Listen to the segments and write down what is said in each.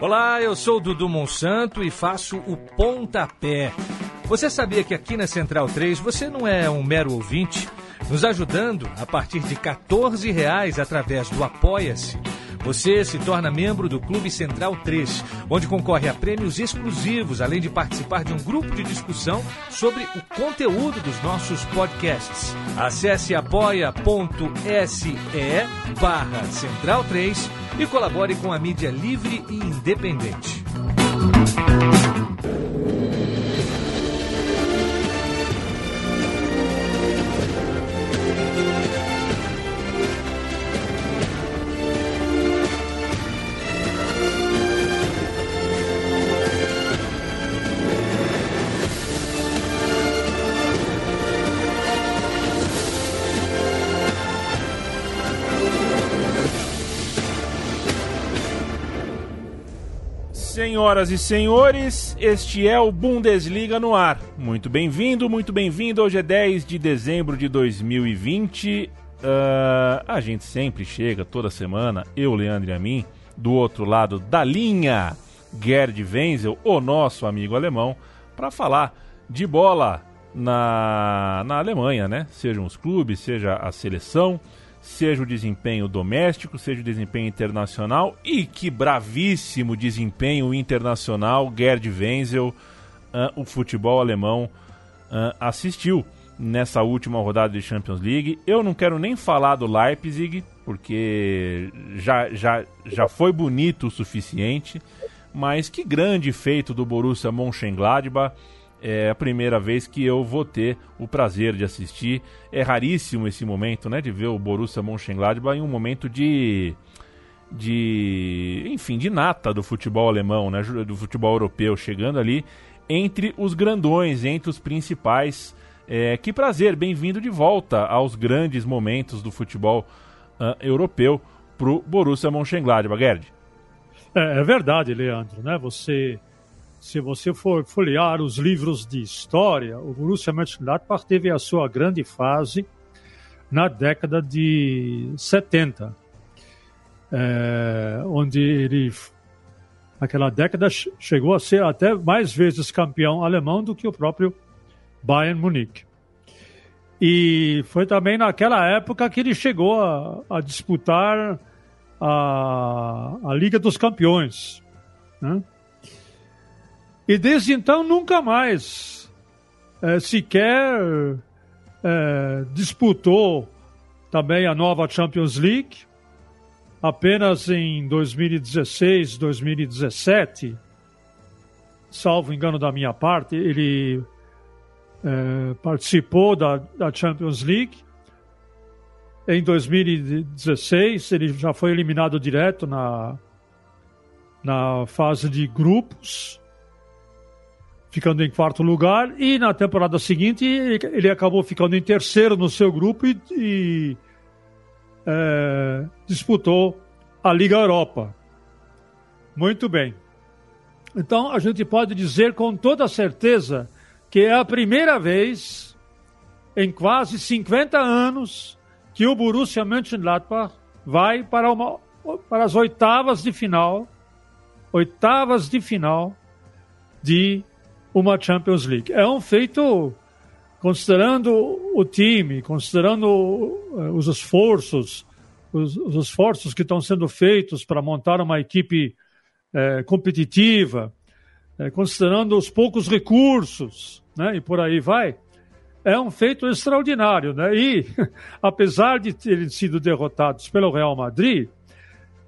Olá, eu sou Dudu Monsanto e faço o Pontapé. Você sabia que aqui na Central 3 você não é um mero ouvinte? Nos ajudando a partir de 14 reais através do Apoia-se. Você se torna membro do Clube Central 3, onde concorre a prêmios exclusivos, além de participar de um grupo de discussão sobre o conteúdo dos nossos podcasts. Acesse apoia.se barra Central 3 e colabore com a mídia livre e independente. Senhoras e senhores, este é o Bundesliga no ar. Muito bem-vindo, muito bem-vindo. Hoje é 10 de dezembro de 2020. Uh, ah, a gente sempre chega toda semana, eu, Leandro e a mim, do outro lado da linha, Gerd Wenzel, o nosso amigo alemão, para falar de bola na, na Alemanha, né? Sejam os clubes, seja a seleção seja o desempenho doméstico, seja o desempenho internacional e que bravíssimo desempenho internacional Gerd Wenzel, uh, o futebol alemão, uh, assistiu nessa última rodada de Champions League. Eu não quero nem falar do Leipzig, porque já, já, já foi bonito o suficiente, mas que grande feito do Borussia Mönchengladbach é a primeira vez que eu vou ter o prazer de assistir. É raríssimo esse momento, né, de ver o Borussia Mönchengladbach em um momento de de, enfim, de nata do futebol alemão, né, do futebol europeu, chegando ali entre os grandões, entre os principais. É, que prazer, bem-vindo de volta aos grandes momentos do futebol uh, europeu pro Borussia Mönchengladbach, Gerd. É, é verdade, Leandro, né? Você se você for folhear os livros de história, o Borussia Mönchengladbach teve a sua grande fase na década de 70, é, onde ele, naquela década, chegou a ser até mais vezes campeão alemão do que o próprio Bayern Munique. E foi também naquela época que ele chegou a, a disputar a, a Liga dos Campeões. Né? E desde então nunca mais é, sequer é, disputou também a nova Champions League. Apenas em 2016, 2017, salvo engano da minha parte, ele é, participou da, da Champions League. Em 2016, ele já foi eliminado direto na, na fase de grupos ficando em quarto lugar, e na temporada seguinte ele acabou ficando em terceiro no seu grupo e, e é, disputou a Liga Europa. Muito bem. Então a gente pode dizer com toda certeza que é a primeira vez em quase 50 anos que o Borussia Mönchengladbach vai para, uma, para as oitavas de final, oitavas de final de uma Champions League. É um feito, considerando o time, considerando uh, os esforços, os, os, esforços que estão sendo feitos para montar uma equipe uh, competitiva, uh, considerando os poucos recursos, né, e por aí vai, é um feito extraordinário, né? E apesar de terem sido derrotados pelo Real Madrid,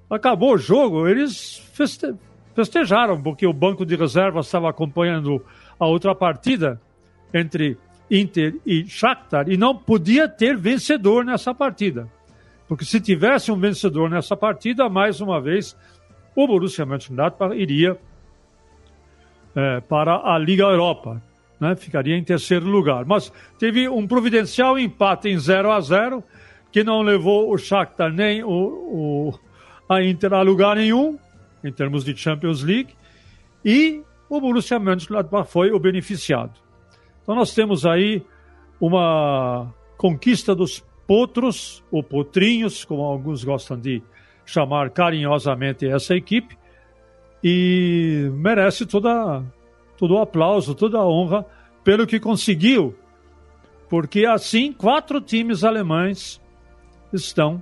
acabou o jogo, eles feste festejaram, porque o banco de reservas estava acompanhando a outra partida entre Inter e Shakhtar e não podia ter vencedor nessa partida. Porque se tivesse um vencedor nessa partida, mais uma vez, o Borussia Mönchengladbach iria é, para a Liga Europa. Né? Ficaria em terceiro lugar. Mas teve um providencial empate em 0 a 0 que não levou o Shakhtar nem o, o, a Inter a lugar nenhum em termos de Champions League, e o Borussia Mönchengladbach foi o beneficiado. Então nós temos aí uma conquista dos potros, ou potrinhos, como alguns gostam de chamar carinhosamente essa equipe, e merece toda, todo o aplauso, toda a honra pelo que conseguiu, porque assim quatro times alemães estão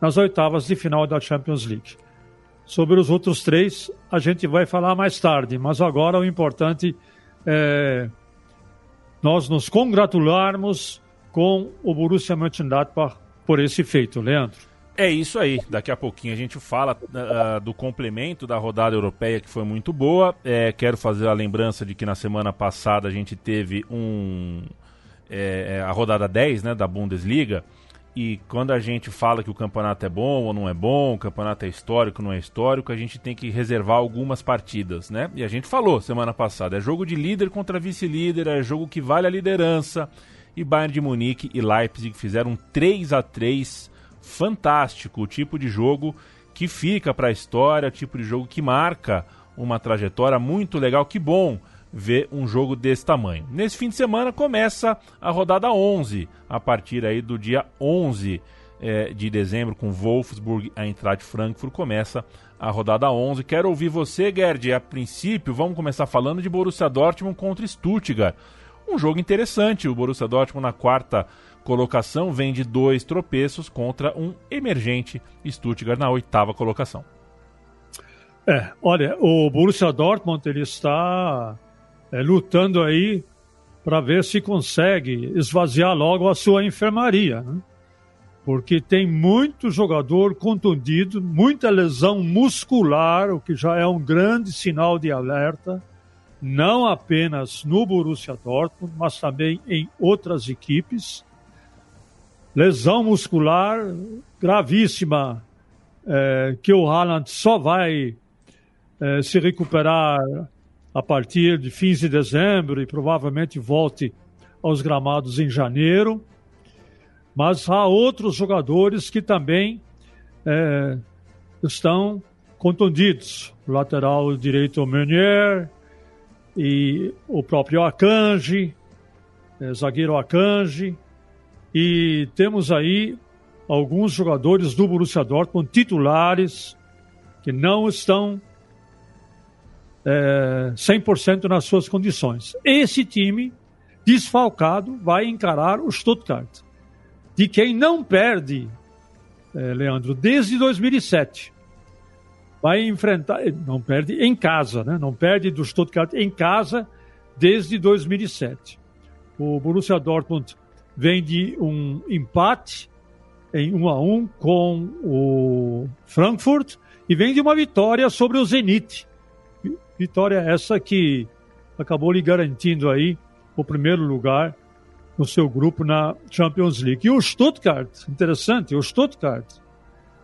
nas oitavas de final da Champions League. Sobre os outros três, a gente vai falar mais tarde, mas agora o importante é nós nos congratularmos com o Borussia Mönchengladbach por esse feito, Leandro. É isso aí. Daqui a pouquinho a gente fala uh, do complemento da rodada europeia que foi muito boa. É, quero fazer a lembrança de que na semana passada a gente teve um é, a rodada 10 né, da Bundesliga. E quando a gente fala que o campeonato é bom ou não é bom, o campeonato é histórico ou não é histórico, a gente tem que reservar algumas partidas, né? E a gente falou semana passada, é jogo de líder contra vice-líder, é jogo que vale a liderança. E Bayern de Munique e Leipzig fizeram 3 a 3 fantástico, o tipo de jogo que fica para a história, o tipo de jogo que marca uma trajetória muito legal. Que bom ver um jogo desse tamanho. Nesse fim de semana começa a rodada 11, a partir aí do dia 11 é, de dezembro, com Wolfsburg, a entrada de Frankfurt, começa a rodada 11. Quero ouvir você, Gerd. A princípio, vamos começar falando de Borussia Dortmund contra Stuttgart. Um jogo interessante. O Borussia Dortmund na quarta colocação vem de dois tropeços contra um emergente Stuttgart na oitava colocação. É, olha, o Borussia Dortmund ele está é, lutando aí para ver se consegue esvaziar logo a sua enfermaria, né? porque tem muito jogador contundido, muita lesão muscular, o que já é um grande sinal de alerta, não apenas no Borussia Dortmund, mas também em outras equipes lesão muscular gravíssima, é, que o Haaland só vai é, se recuperar a partir de fins de dezembro e provavelmente volte aos gramados em janeiro. Mas há outros jogadores que também é, estão contundidos. O lateral direito Meunier e o próprio Akanji, é, zagueiro Akanji, e temos aí alguns jogadores do Borussia Dortmund titulares que não estão é, 100% nas suas condições. Esse time desfalcado vai encarar o Stuttgart, de quem não perde, é, Leandro, desde 2007. Vai enfrentar, não perde em casa, né? não perde do Stuttgart em casa desde 2007. O Borussia Dortmund vem de um empate em 1 a 1 com o Frankfurt e vem de uma vitória sobre o Zenit. Vitória essa que acabou lhe garantindo aí o primeiro lugar no seu grupo na Champions League. E o Stuttgart, interessante, o Stuttgart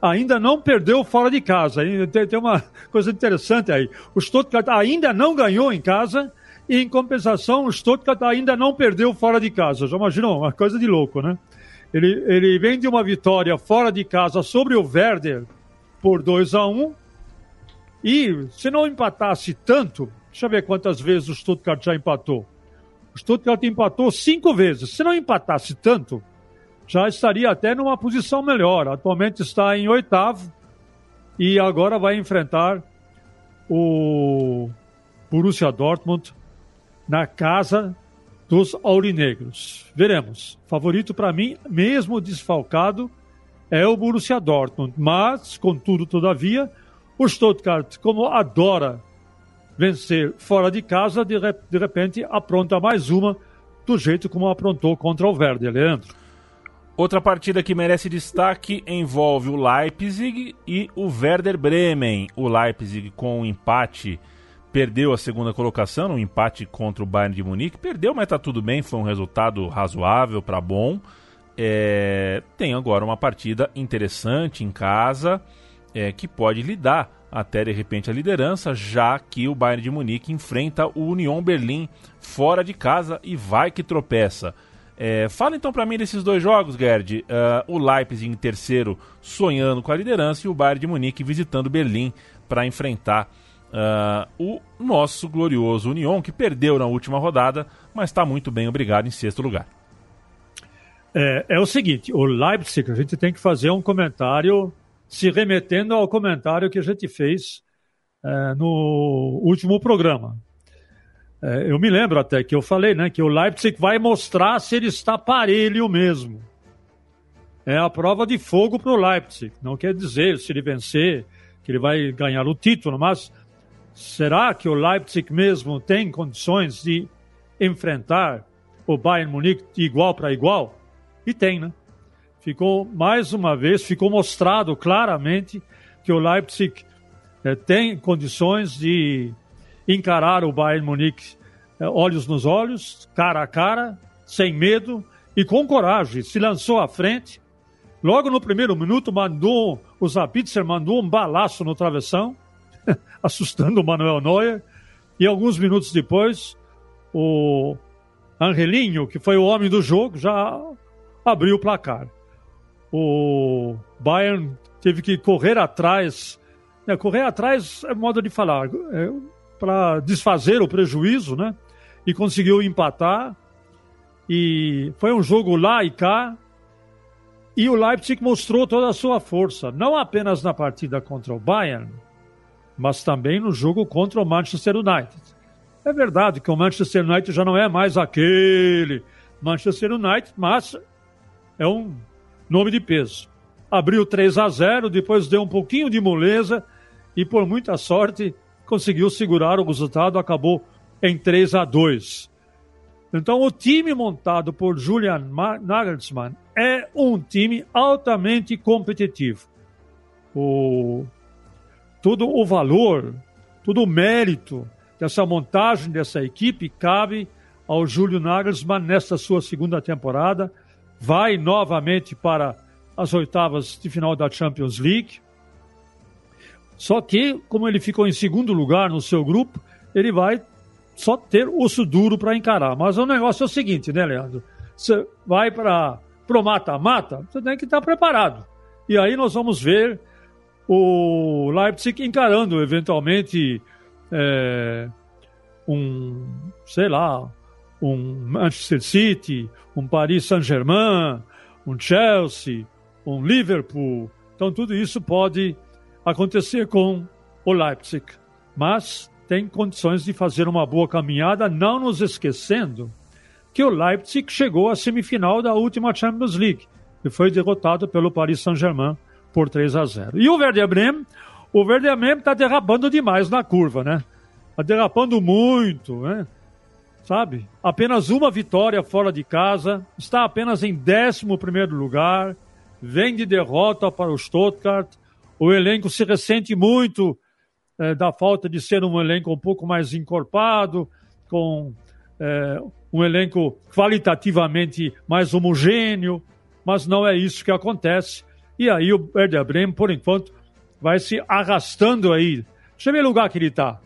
ainda não perdeu fora de casa. Tem, tem uma coisa interessante aí. O Stuttgart ainda não ganhou em casa e, em compensação, o Stuttgart ainda não perdeu fora de casa. Já imaginou? Uma coisa de louco, né? Ele, ele vem de uma vitória fora de casa sobre o Werder por 2 a 1 E se não empatasse tanto, deixa eu ver quantas vezes o Stuttgart já empatou. O Stuttgart empatou cinco vezes. Se não empatasse tanto, já estaria até numa posição melhor. Atualmente está em oitavo e agora vai enfrentar o Borussia Dortmund na casa dos aurinegros. Veremos. Favorito para mim, mesmo desfalcado, é o Borussia Dortmund. Mas, contudo, todavia, o Stuttgart, como adora vencer fora de casa, de, de repente apronta mais uma do jeito como aprontou contra o Verde, Leandro. Outra partida que merece destaque envolve o Leipzig e o Werder Bremen. O Leipzig com um empate perdeu a segunda colocação no empate contra o Bayern de Munique. Perdeu, mas tá tudo bem, foi um resultado razoável para bom. É, tem agora uma partida interessante em casa é, que pode lhe dar até de repente a liderança, já que o Bayern de Munique enfrenta o Union Berlim fora de casa e vai que tropeça. É, fala então para mim desses dois jogos, Gerd. Uh, o Leipzig em terceiro sonhando com a liderança e o Bayern de Munique visitando Berlim para enfrentar uh, o nosso glorioso Union, que perdeu na última rodada, mas está muito bem, obrigado, em sexto lugar. É, é, o seguinte, o Leipzig, a gente tem que fazer um comentário se remetendo ao comentário que a gente fez é, no último programa. É, eu me lembro até que eu falei né, que o Leipzig vai mostrar se ele está parelho mesmo. É a prova de fogo para o Leipzig. Não quer dizer, se ele vencer, que ele vai ganhar o título, mas será que o Leipzig mesmo tem condições de enfrentar o Bayern Munique de igual para igual? E tem, né? Ficou mais uma vez, ficou mostrado claramente que o Leipzig é, tem condições de encarar o Bayern Munique é, olhos nos olhos, cara a cara, sem medo e com coragem. Se lançou à frente. Logo no primeiro minuto, mandou o Zapitzer mandou um balaço no travessão, assustando o Manuel Neuer. E alguns minutos depois, o Angelinho, que foi o homem do jogo, já abriu o placar o Bayern teve que correr atrás. Né, correr atrás é modo de falar, é, para desfazer o prejuízo, né? E conseguiu empatar. E foi um jogo lá e cá. E o Leipzig mostrou toda a sua força, não apenas na partida contra o Bayern, mas também no jogo contra o Manchester United. É verdade que o Manchester United já não é mais aquele Manchester United, mas é um nome de peso. Abriu 3 a 0, depois deu um pouquinho de moleza e, por muita sorte, conseguiu segurar o resultado, acabou em 3 a 2. Então, o time montado por Julian Nagelsmann é um time altamente competitivo. O, todo o valor, todo o mérito dessa montagem dessa equipe cabe ao Júlio Nagelsmann nesta sua segunda temporada vai novamente para as oitavas de final da Champions League. Só que, como ele ficou em segundo lugar no seu grupo, ele vai só ter osso duro para encarar. Mas o negócio é o seguinte, né, Leandro? Você vai para o mata-mata, você tem que estar preparado. E aí nós vamos ver o Leipzig encarando eventualmente é, um, sei lá, um Manchester City, um Paris Saint-Germain, um Chelsea, um Liverpool. Então tudo isso pode acontecer com o Leipzig, mas tem condições de fazer uma boa caminhada, não nos esquecendo que o Leipzig chegou à semifinal da última Champions League e foi derrotado pelo Paris Saint-Germain por 3 a 0. E o Werder Bremen, o Werder Bremen está derrapando demais na curva, né? Está derrapando muito, né? Sabe? Apenas uma vitória fora de casa, está apenas em 11 lugar, vem de derrota para o Stuttgart. O elenco se ressente muito é, da falta de ser um elenco um pouco mais encorpado, com é, um elenco qualitativamente mais homogêneo, mas não é isso que acontece. E aí o Werder Bremen, por enquanto, vai se arrastando aí. Deixa eu ver o lugar que ele está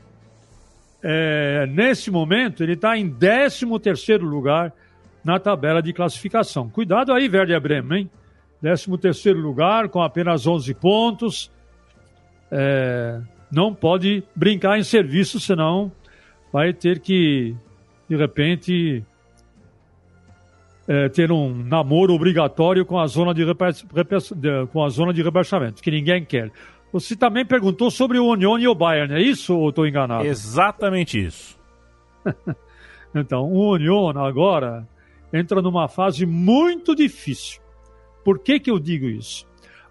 é, nesse momento, ele está em 13 lugar na tabela de classificação. Cuidado aí, Werder Bremen, hein? 13 lugar, com apenas 11 pontos. É, não pode brincar em serviço, senão vai ter que, de repente, é, ter um namoro obrigatório com a zona de rebaixamento, que ninguém quer. Você também perguntou sobre o Union e o Bayern, é isso ou estou enganado? Exatamente isso. então, o Union agora entra numa fase muito difícil. Por que, que eu digo isso?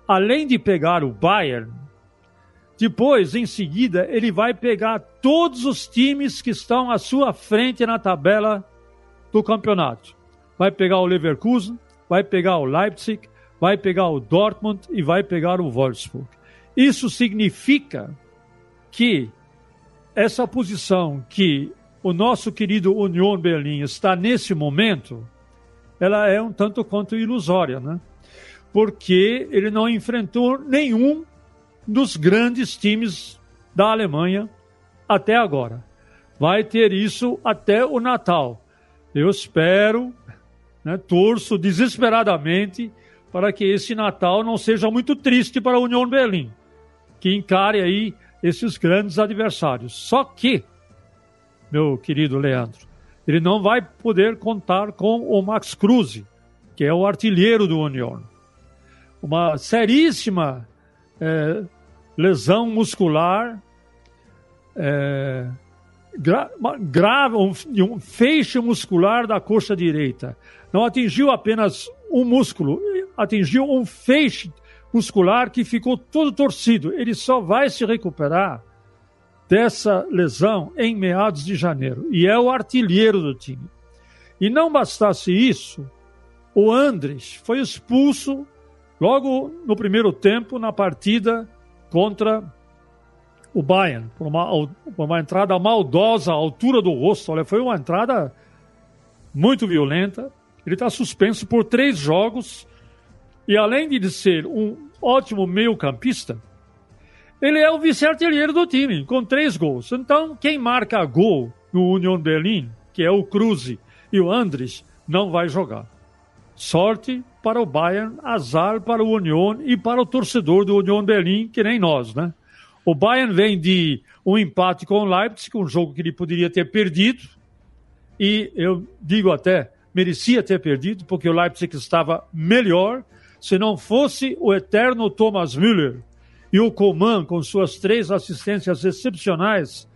Além de pegar o Bayern, depois, em seguida, ele vai pegar todos os times que estão à sua frente na tabela do campeonato. Vai pegar o Leverkusen, vai pegar o Leipzig, vai pegar o Dortmund e vai pegar o Wolfsburg. Isso significa que essa posição que o nosso querido Union Berlim está nesse momento, ela é um tanto quanto ilusória, né? Porque ele não enfrentou nenhum dos grandes times da Alemanha até agora. Vai ter isso até o Natal. Eu espero, né, torço desesperadamente para que esse Natal não seja muito triste para a União Berlim que encare aí esses grandes adversários. Só que, meu querido Leandro, ele não vai poder contar com o Max Cruz, que é o artilheiro do União. Uma seríssima é, lesão muscular, é, gra, grave, um, um feixe muscular da coxa direita. Não atingiu apenas um músculo, atingiu um feixe muscular que ficou todo torcido. Ele só vai se recuperar dessa lesão em meados de janeiro. E é o artilheiro do time. E não bastasse isso, o Andres foi expulso logo no primeiro tempo na partida contra o Bayern, por uma, por uma entrada maldosa à altura do rosto. Olha, foi uma entrada muito violenta. Ele está suspenso por três jogos e além de ser um ótimo meio-campista, ele é o vice-artilheiro do time, com três gols. Então, quem marca gol no Union Berlin, que é o Cruze e o Andres, não vai jogar. Sorte para o Bayern, azar para o Union e para o torcedor do Union Berlin, que nem nós, né? O Bayern vem de um empate com o Leipzig, um jogo que ele poderia ter perdido, e eu digo até, merecia ter perdido, porque o Leipzig estava melhor, se não fosse o eterno Thomas Müller e o Coman com suas três assistências excepcionais,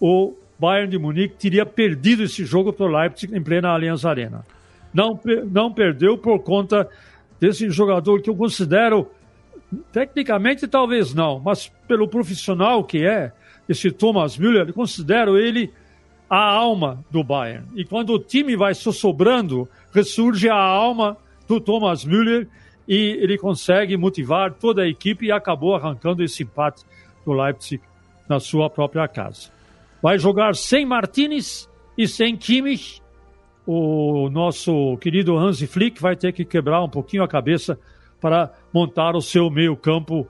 o Bayern de Munique teria perdido esse jogo para o Leipzig em plena Allianz Arena. Não, não perdeu por conta desse jogador que eu considero, tecnicamente talvez não, mas pelo profissional que é, esse Thomas Müller, eu considero ele a alma do Bayern. E quando o time vai sobrando, ressurge a alma do Thomas Müller e ele consegue motivar toda a equipe e acabou arrancando esse empate do Leipzig na sua própria casa. Vai jogar sem Martinez e sem Kimmich. O nosso querido Hansi Flick vai ter que quebrar um pouquinho a cabeça para montar o seu meio-campo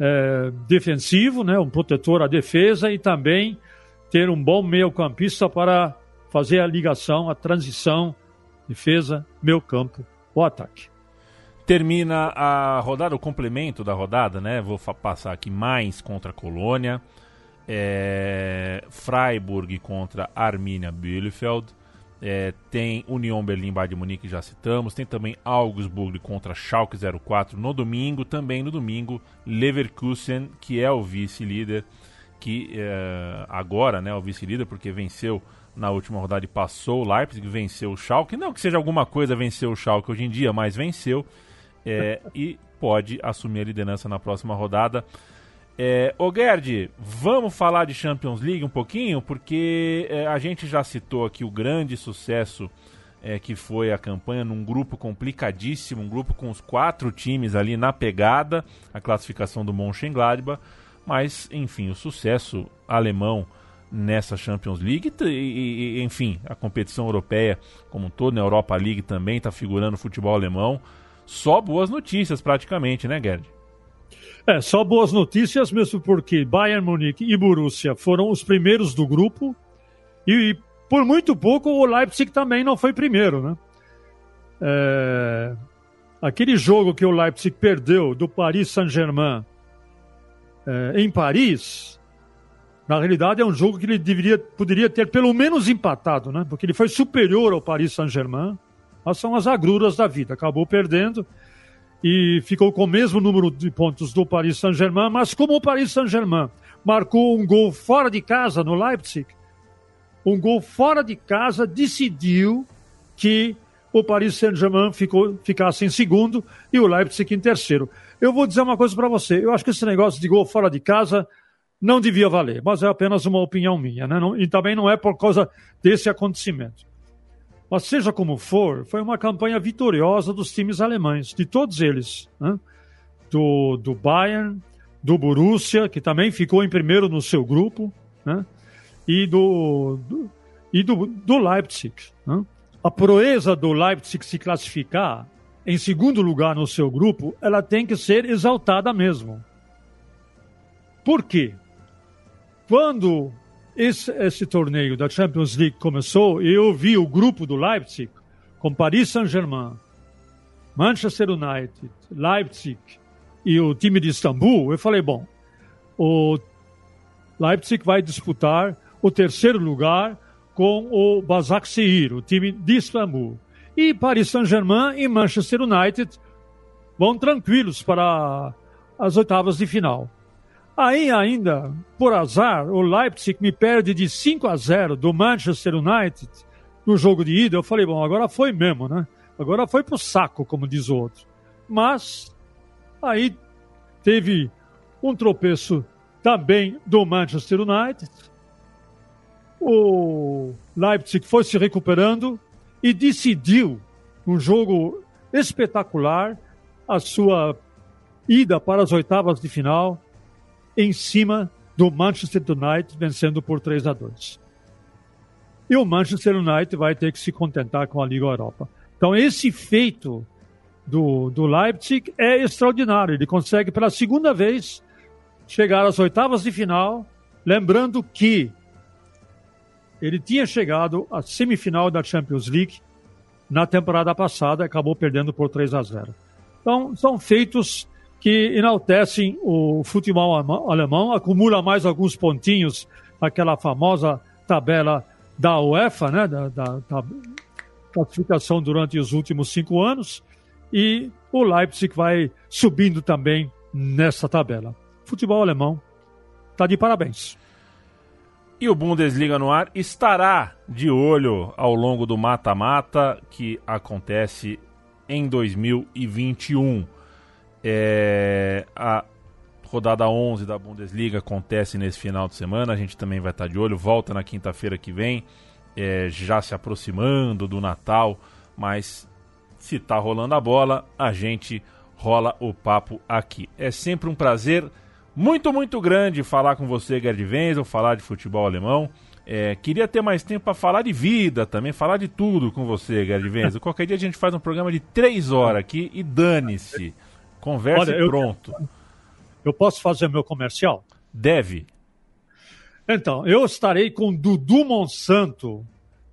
é, defensivo, né, um protetor à defesa e também ter um bom meio-campista para fazer a ligação, a transição, defesa, meio-campo o ataque. Termina a rodada, o complemento da rodada, né? Vou passar aqui mais contra a Colônia. É, Freiburg contra Arminia Bielefeld. É, tem Union Berlim Bayern de Munique, já citamos. Tem também Augsburg contra Schalke 04 no domingo. Também no domingo, Leverkusen, que é o vice-líder, que é, agora né, é o vice-líder porque venceu na última rodada e passou o Leipzig, venceu o Schalke. Não que seja alguma coisa vencer o Schalke hoje em dia, mas venceu é, e pode assumir a liderança na próxima rodada. É, ô Gerd, vamos falar de Champions League um pouquinho, porque é, a gente já citou aqui o grande sucesso é, que foi a campanha num grupo complicadíssimo, um grupo com os quatro times ali na pegada, a classificação do Mönchengladbach, mas enfim, o sucesso alemão nessa Champions League e, e, enfim, a competição europeia como um todo, na Europa League também está figurando o futebol alemão. Só boas notícias praticamente, né, Gerd? É, só boas notícias mesmo porque Bayern Munique e Borussia foram os primeiros do grupo e por muito pouco o Leipzig também não foi primeiro, né? É... Aquele jogo que o Leipzig perdeu do Paris Saint-Germain é, em Paris na realidade, é um jogo que ele deveria, poderia ter pelo menos empatado, né? Porque ele foi superior ao Paris Saint-Germain. Mas são as agruras da vida. Acabou perdendo e ficou com o mesmo número de pontos do Paris Saint-Germain. Mas como o Paris Saint-Germain marcou um gol fora de casa no Leipzig, um gol fora de casa decidiu que o Paris Saint-Germain ficasse em segundo e o Leipzig em terceiro. Eu vou dizer uma coisa para você. Eu acho que esse negócio de gol fora de casa não devia valer, mas é apenas uma opinião minha, né? Não, e também não é por causa desse acontecimento. Mas seja como for, foi uma campanha vitoriosa dos times alemães, de todos eles, né? do, do Bayern, do Borussia, que também ficou em primeiro no seu grupo, né? e do, do e do, do Leipzig. Né? A proeza do Leipzig se classificar em segundo lugar no seu grupo, ela tem que ser exaltada mesmo. Por quê? Quando esse, esse torneio da Champions League começou, eu vi o grupo do Leipzig com Paris Saint-Germain, Manchester United, Leipzig e o time de Istambul, eu falei, bom, o Leipzig vai disputar o terceiro lugar com o Basaksehir, o time de Istambul. E Paris Saint-Germain e Manchester United vão tranquilos para as oitavas de final. Aí ainda, por azar, o Leipzig me perde de 5 a 0 do Manchester United no jogo de ida. Eu falei, bom, agora foi mesmo, né? Agora foi pro saco, como diz o outro. Mas aí teve um tropeço também do Manchester United. O Leipzig foi se recuperando e decidiu um jogo espetacular a sua ida para as oitavas de final em cima do Manchester United, vencendo por 3 a 2. E o Manchester United vai ter que se contentar com a Liga Europa. Então, esse feito do, do Leipzig é extraordinário. Ele consegue, pela segunda vez, chegar às oitavas de final. Lembrando que ele tinha chegado à semifinal da Champions League na temporada passada, acabou perdendo por 3 a 0. Então, são feitos que enaltecem o futebol alemão, acumula mais alguns pontinhos naquela famosa tabela da UEFA, né, da, da, da classificação durante os últimos cinco anos, e o Leipzig vai subindo também nessa tabela. Futebol alemão está de parabéns. E o Bundesliga no ar estará de olho ao longo do mata-mata que acontece em 2021. É, a rodada 11 da Bundesliga acontece nesse final de semana. A gente também vai estar de olho. Volta na quinta-feira que vem, é, já se aproximando do Natal. Mas se tá rolando a bola, a gente rola o papo aqui. É sempre um prazer muito, muito grande falar com você, Gerd Wenzel, falar de futebol alemão. É, queria ter mais tempo para falar de vida também, falar de tudo com você, Gerd Wenzel. Qualquer dia a gente faz um programa de três horas aqui e dane-se. Conversa Olha, e pronto. Eu, eu posso fazer meu comercial? Deve. Então, eu estarei com Dudu Monsanto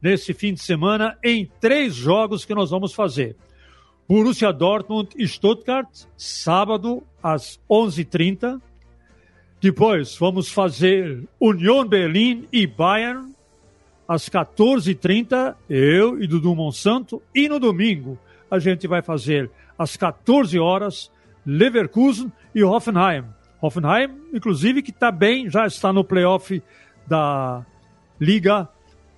nesse fim de semana em três jogos que nós vamos fazer. Borussia Dortmund e Stuttgart, sábado às 11h30. Depois vamos fazer Union Berlin e Bayern às 14h30, eu e Dudu Monsanto. E no domingo a gente vai fazer às 14 horas Leverkusen e Hoffenheim. Hoffenheim, inclusive, que está bem, já está no playoff da Liga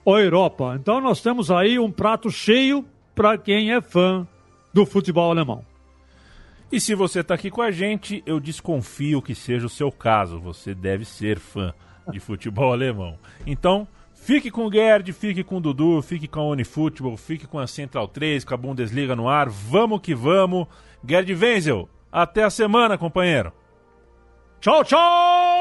Europa. Então nós temos aí um prato cheio para quem é fã do futebol alemão. E se você está aqui com a gente, eu desconfio que seja o seu caso. Você deve ser fã de futebol alemão. Então, fique com o Gerd, fique com o Dudu, fique com a Unifutebol, fique com a Central 3, com a Bundesliga no ar. Vamos que vamos. Gerd Wenzel, até a semana, companheiro. Tchau, tchau!